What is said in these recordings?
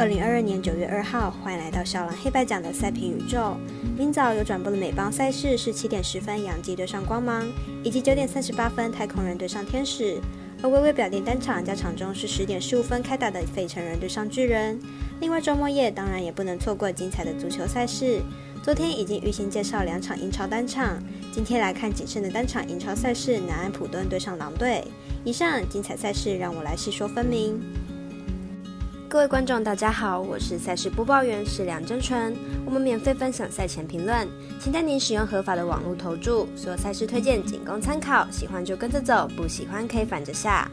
二零二二年九月二号，欢迎来到小狼黑白奖的赛评宇宙。明早有转播的美邦赛事是七点十分，洋基对上光芒，以及九点三十八分，太空人对上天使。而微微表定单场加场中是十点十五分开打的费城人对上巨人。另外周末夜当然也不能错过精彩的足球赛事。昨天已经预先介绍两场英超单场，今天来看仅剩的单场英超赛事，南安普顿对上狼队。以上精彩赛事让我来细说分明。各位观众，大家好，我是赛事播报员是梁真纯。我们免费分享赛前评论，请带您使用合法的网络投注。所有赛事推荐仅供参考，喜欢就跟着走，不喜欢可以反着下。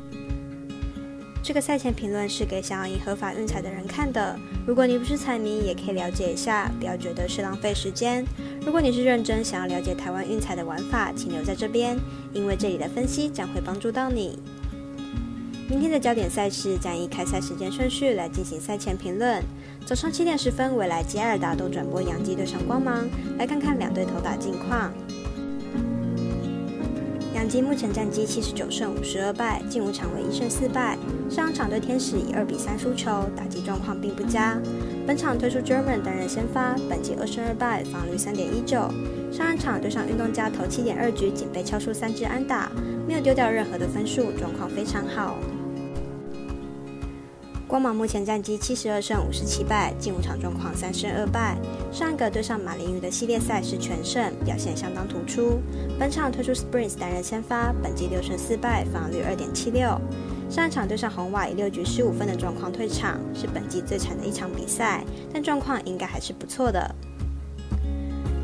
这个赛前评论是给想要赢合法运彩的人看的。如果你不是彩迷，也可以了解一下，不要觉得是浪费时间。如果你是认真想要了解台湾运彩的玩法，请留在这边，因为这里的分析将会帮助到你。明天的焦点赛事将以开赛时间顺序来进行赛前评论。早上七点十分，未来吉尔达都转播洋基对上光芒，来看看两队投打近况。洋基目前战绩七十九胜五十二败，近五场为一胜四败。上场对天使以二比三输球，打击状况并不佳。本场推出 German 担任先发，本季二胜二败，防率三点一九。上一场对上运动家投七点二局，仅被敲出三支安打，没有丢掉任何的分数，状况非常好。光芒目前战绩七十二胜五十七败，近五场状况三胜二败。上一个对上马林鱼的系列赛是全胜，表现相当突出。本场推出 Springs 担任先发，本季六胜四败，防率二点七六。上一场对上红瓦以六局十五分的状况退场，是本季最惨的一场比赛，但状况应该还是不错的。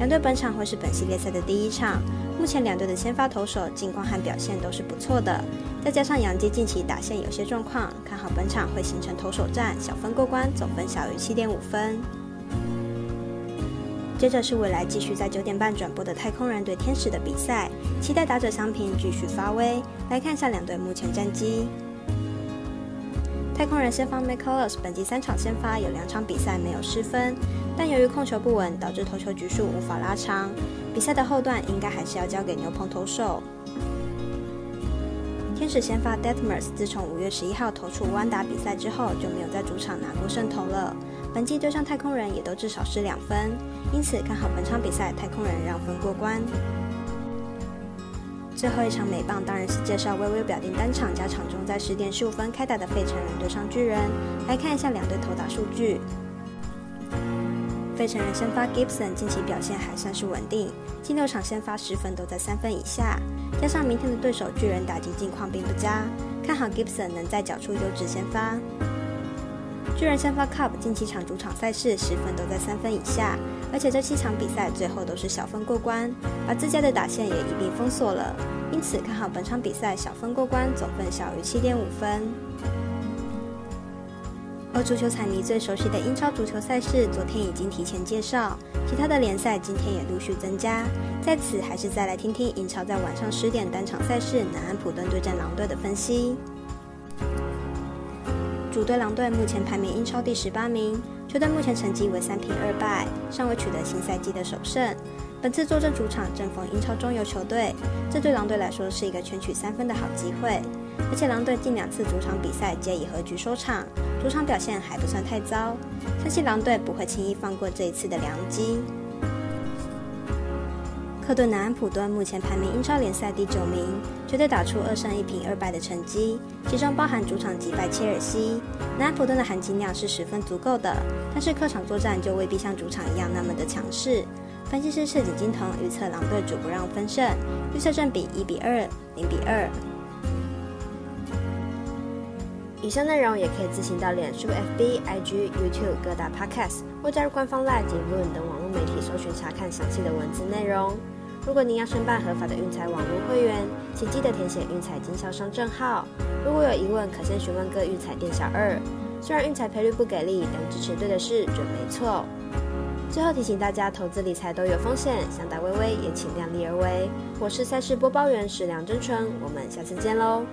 两队本场会是本系列赛的第一场。目前两队的先发投手近况和表现都是不错的，再加上杨基近期打线有些状况，看好本场会形成投手战，小分过关，总分小于七点五分。接着是未来继续在九点半转播的太空人对天使的比赛，期待打者相平继续发威。来看一下两队目前战绩。太空人先发 McCullers 本季三场先发有两场比赛没有失分，但由于控球不稳，导致投球局数无法拉长。比赛的后段应该还是要交给牛棚投手。天使先发 Detmers 自从五月十一号投出安打比赛之后，就没有在主场拿过胜投了。本季对上太空人也都至少失两分，因此看好本场比赛太空人让分过关。最后一场美棒当然是介绍微微表定单场加场中在十点十五分开打的费城人对上巨人，来看一下两队投打数据。费城人先发 Gibson 近期表现还算是稳定，近六场先发十分都在三分以下，加上明天的对手巨人打击近况并不佳，看好 Gibson 能再缴出优质先发。巨人先发 Cup 近七场主场赛事十分都在三分以下，而且这七场比赛最后都是小分过关，把自家的打线也一并封锁了，因此看好本场比赛小分过关，总分小于七点五分。而足球彩迷最熟悉的英超足球赛事，昨天已经提前介绍，其他的联赛今天也陆续增加，在此还是再来听听英超在晚上十点单场赛事南安普顿对战狼队的分析。主队狼队目前排名英超第十八名，球队目前成绩为三平二败，尚未取得新赛季的首胜。本次坐镇主场正逢英超中游球队，这对狼队来说是一个全取三分的好机会。而且狼队近两次主场比赛皆以和局收场，主场表现还不算太糟，相信狼队不会轻易放过这一次的良机。克顿南安普顿目前排名英超联赛第九名，绝对打出二胜一平二败的成绩，其中包含主场击败切尔西。南安普顿的含金量是十分足够的，但是客场作战就未必像主场一样那么的强势。分析师赤井金童预测狼队主不让分胜，预测正比一比二、零比二。以上内容也可以自行到脸书、FB、IG、YouTube 各大 Podcast 或加入官方 Live 及 v o o 等网络媒体搜寻查看详细的文字内容。如果您要申办合法的运彩网络会员，请记得填写运彩经销商证号。如果有疑问，可先询问各运彩店小二。虽然运彩赔率不给力，但支持对的事准没错。最后提醒大家，投资理财都有风险，想打微微也请量力而为。我是赛事播报员史梁真纯，我们下次见喽。